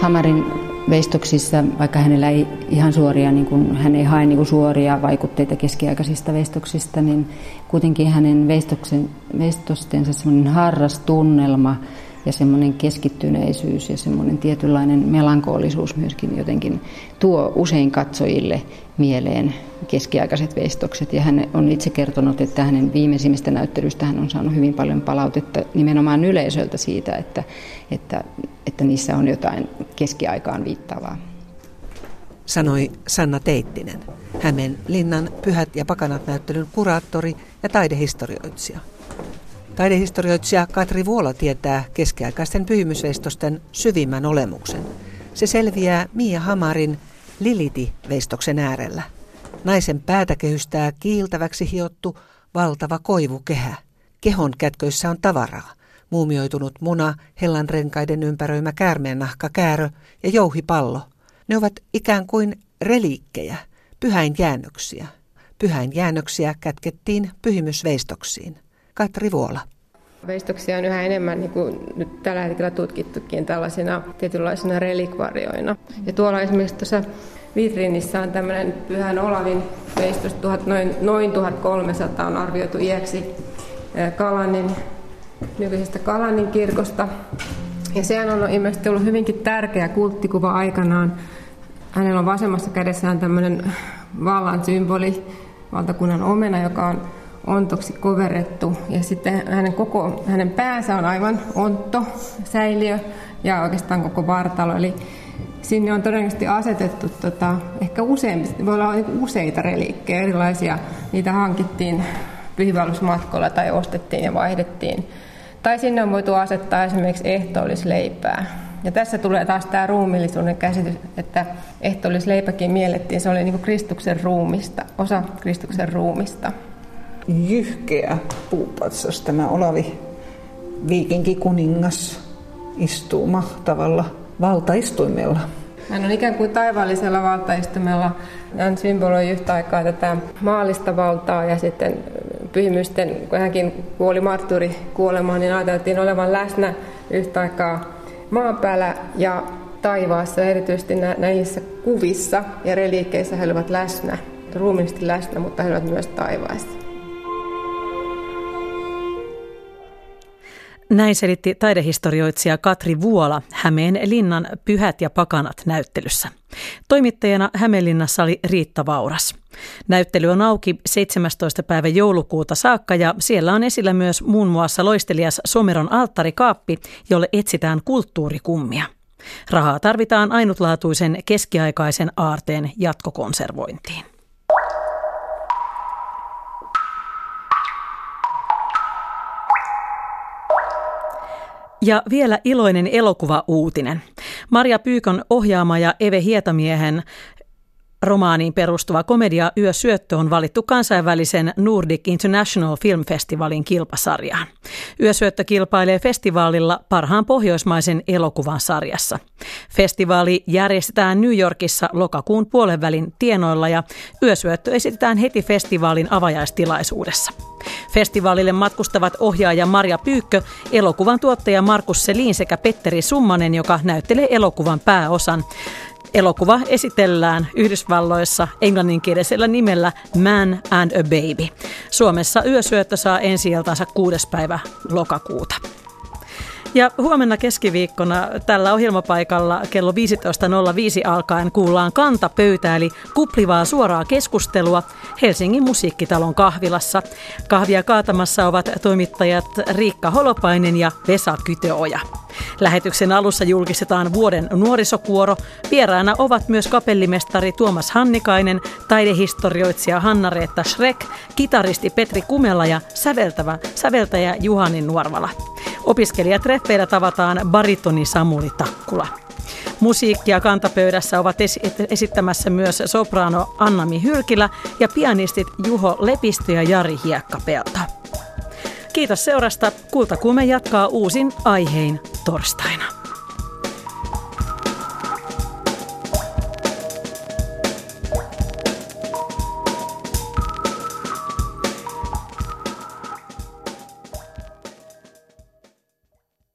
Hamarin veistoksissa, vaikka hänellä ei ihan suoria, niin kuin, hän ei hae niin kuin suoria vaikutteita keskiaikaisista veistoksista, niin kuitenkin hänen veistoksen, veistostensa semmoinen harras tunnelma ja semmoinen keskittyneisyys ja semmoinen tietynlainen melankolisuus myöskin jotenkin tuo usein katsojille mieleen keskiaikaiset veistokset. Ja hän on itse kertonut, että hänen viimeisimmistä näyttelyistä hän on saanut hyvin paljon palautetta nimenomaan yleisöltä siitä, että, että, että niissä on jotain keskiaikaan viittavaa. Sanoi Sanna Teittinen, Hämeen linnan Pyhät ja pakanat näyttelyn kuraattori ja taidehistorioitsija. Taidehistorioitsija Katri Vuola tietää keskiaikaisten pyhimysveistosten syvimmän olemuksen. Se selviää Mia Hamarin Liliti-veistoksen äärellä. Naisen päätä kehystää kiiltäväksi hiottu valtava koivukehä. Kehon kätköissä on tavaraa. Muumioitunut muna, hellan renkaiden ympäröimä käärmeennahka käärö ja jouhipallo. Ne ovat ikään kuin reliikkejä, pyhäin Pyhäin jäännöksiä kätkettiin pyhimysveistoksiin. Katri Vuola. Veistoksia on yhä enemmän niin kuin nyt tällä hetkellä tutkittukin tällaisina tietynlaisina relikvarioina. Ja tuolla esimerkiksi tuossa vitriinissä on tämmöinen Pyhän Olavin veistos, noin, noin 1300 on arvioitu iäksi Kalanin, nykyisestä Kalanin kirkosta. Ja sehän on ilmeisesti ollut hyvinkin tärkeä kulttikuva aikanaan. Hänellä on vasemmassa kädessään tämmöinen vallan symboli, valtakunnan omena, joka on ontoksi koverettu. Ja sitten hänen koko hänen päänsä on aivan ontto, säiliö ja oikeastaan koko vartalo. Eli sinne on todennäköisesti asetettu tota, ehkä useampi, voi olla useita reliikkejä erilaisia. Niitä hankittiin pyhivallusmatkolla tai ostettiin ja vaihdettiin. Tai sinne on voitu asettaa esimerkiksi ehtoollisleipää. Ja tässä tulee taas tämä ruumillisuuden käsitys, että ehtoollisleipäkin miellettiin, se oli niin kuin Kristuksen ruumista, osa Kristuksen ruumista. Jyhkeä puupatsas tämä Olavi viikinkikuningas istuu mahtavalla valtaistuimella. Hän on ikään kuin taivaallisella valtaistumella. Hän symboloi yhtä aikaa tätä maallista valtaa ja sitten pyhimysten, kun hänkin kuoli martturi kuolemaan, niin ajateltiin olevan läsnä yhtä aikaa maan päällä ja taivaassa, erityisesti näissä kuvissa ja reliikkeissä he olivat läsnä, ruumiillisesti läsnä, mutta he olivat myös taivaassa. Näin selitti taidehistorioitsija Katri Vuola Hämeen linnan Pyhät ja pakanat näyttelyssä. Toimittajana Hämeenlinnassa oli Riitta Vauras. Näyttely on auki 17. päivä joulukuuta saakka ja siellä on esillä myös muun muassa loistelias Someron alttarikaappi, jolle etsitään kulttuurikummia. Rahaa tarvitaan ainutlaatuisen keskiaikaisen aarteen jatkokonservointiin. Ja vielä iloinen elokuva-uutinen. Maria Pyykon ohjaama ja Eve Hietamiehen romaaniin perustuva komedia Yösyöttö on valittu kansainvälisen Nordic International Film Festivalin kilpasarjaan. Yösyöttö kilpailee festivaalilla parhaan pohjoismaisen elokuvan sarjassa. Festivaali järjestetään New Yorkissa lokakuun puolenvälin tienoilla ja Yösyöttö esitetään heti festivaalin avajaistilaisuudessa. Festivaalille matkustavat ohjaaja Maria Pyykkö, elokuvan tuottaja Markus Selin sekä Petteri Summanen, joka näyttelee elokuvan pääosan. Elokuva esitellään Yhdysvalloissa englanninkielisellä nimellä Man and a Baby. Suomessa yösyöttö saa ensi 6. päivä lokakuuta. Ja huomenna keskiviikkona tällä ohjelmapaikalla kello 15.05 alkaen kuullaan kantapöytä eli kuplivaa suoraa keskustelua Helsingin musiikkitalon kahvilassa. Kahvia kaatamassa ovat toimittajat Riikka Holopainen ja Vesa Kytöoja. Lähetyksen alussa julkistetaan vuoden nuorisokuoro. Vieraana ovat myös kapellimestari Tuomas Hannikainen, taidehistorioitsija Hanna-Reetta Schreck, kitaristi Petri Kumela ja säveltävä, säveltäjä Juhani Nuorvala. Opiskelijatreffeillä tavataan baritoni Samuli Takkula. Musiikkia kantapöydässä ovat esittämässä myös soprano Annami Hyrkilä ja pianistit Juho Lepistö ja Jari Hiekkapelto. Kiitos seurasta. Kultakuume jatkaa uusin aihein torstaina.